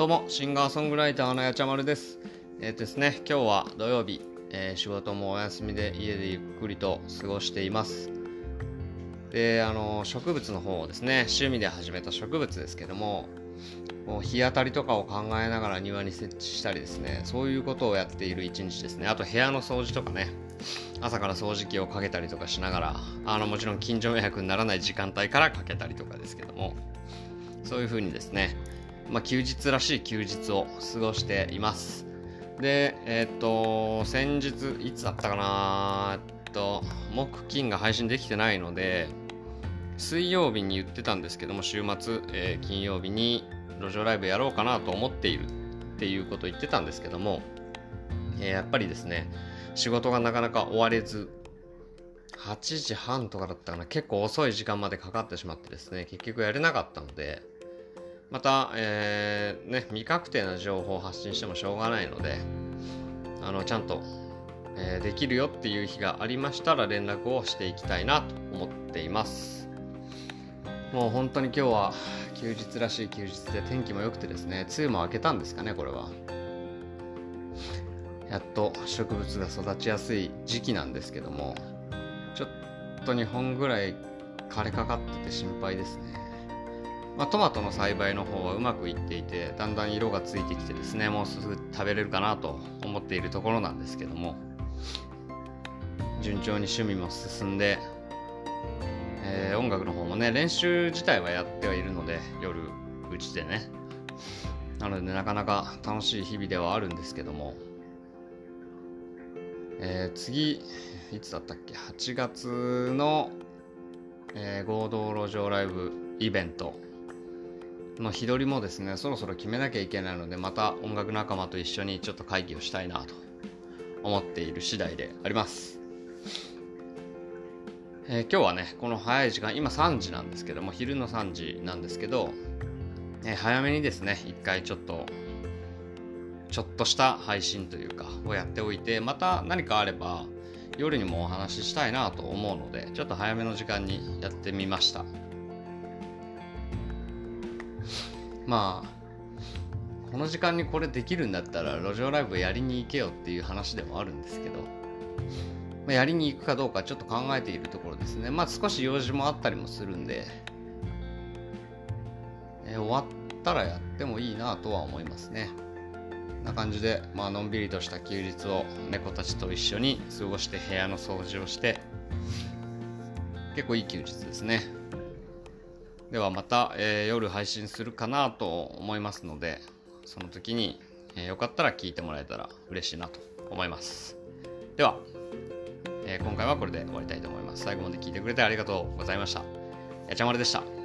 どうも、シンガーソングライターのやちゃまるです。えっ、とですね、今日は土曜日、えー仕事もお休みで家でゆっくりと過ごしています。で、あの、植物の方をですね、趣味で始めた植物ですけども、こう日当たりとかを考えながら庭に設置したりですね、そういうことをやっている一日ですね。あと部屋の掃除とかね、朝から掃除機をかけたりとかしながら、あの、もちろん近所迷惑にならない時間帯からかけたりとかですけども、そういう風にですね、まあ、休日らしい休日を過ごしています。で、えーっと、先日、いつだったかなえっと、木金が配信できてないので、水曜日に言ってたんですけども、週末、えー金曜日に路上ライブやろうかなと思っているっていうことを言ってたんですけども、えーやっぱりですね、仕事がなかなか終われず、8時半とかだったかな、結構遅い時間までかかってしまってですね、結局やれなかったので、また、えーね、未確定な情報を発信してもしょうがないので、あの、ちゃんと、えーできるよっていう日がありましたら連絡をしていきたいなと思っています。もう本当に今日は休日らしい休日で天気も良くてですね、梅雨も明けたんですかね、これは。やっと植物が育ちやすい時期なんですけども、ちょっと2本ぐらい枯れかかってて心配ですね。まあ、トマトの栽培の方はうまくいっていてだんだん色がついてきてですねもうすぐ食べれるかなと思っているところなんですけども順調に趣味も進んで、えー音楽の方もね練習自体はやってはいるので夜うちでね。なので、なかなか楽しい日々ではあるんですけども、えー次いつだったっけ？8月の、えー合同路上ライブイベント。の日取りもですねそろそろ決めなきゃいけないのでまた音楽仲間と一緒にちょっと会議をしたいなと思っている次第であります、えー今日はねこの早い時間今3時なんですけども昼の3時なんですけど、えー早めにですね一回ちょっとちょっとした配信というかをやっておいてまた何かあれば夜にもお話ししたいなと思うのでちょっと早めの時間にやってみました。まあこの時間にこれできるんだったら路上ライブやりに行けよっていう話でもあるんですけど、まあやりに行くかどうかちょっと考えているところですね。まあ少し用事もあったりもするんで、えー終わったらやってもいいなとは思いますね。な感じで、まあのんびりとした休日を猫たちと一緒に過ごして部屋の掃除をして結構いい休日ですね。ではまた、えー夜配信するかなと思いますのでその時に、えーよかったら聞いてもらえたら嬉しいなと思います。では、えー今回はこれで終わりたいと思います。最後まで聞いてくれてありがとうございました。やちゃまるでした。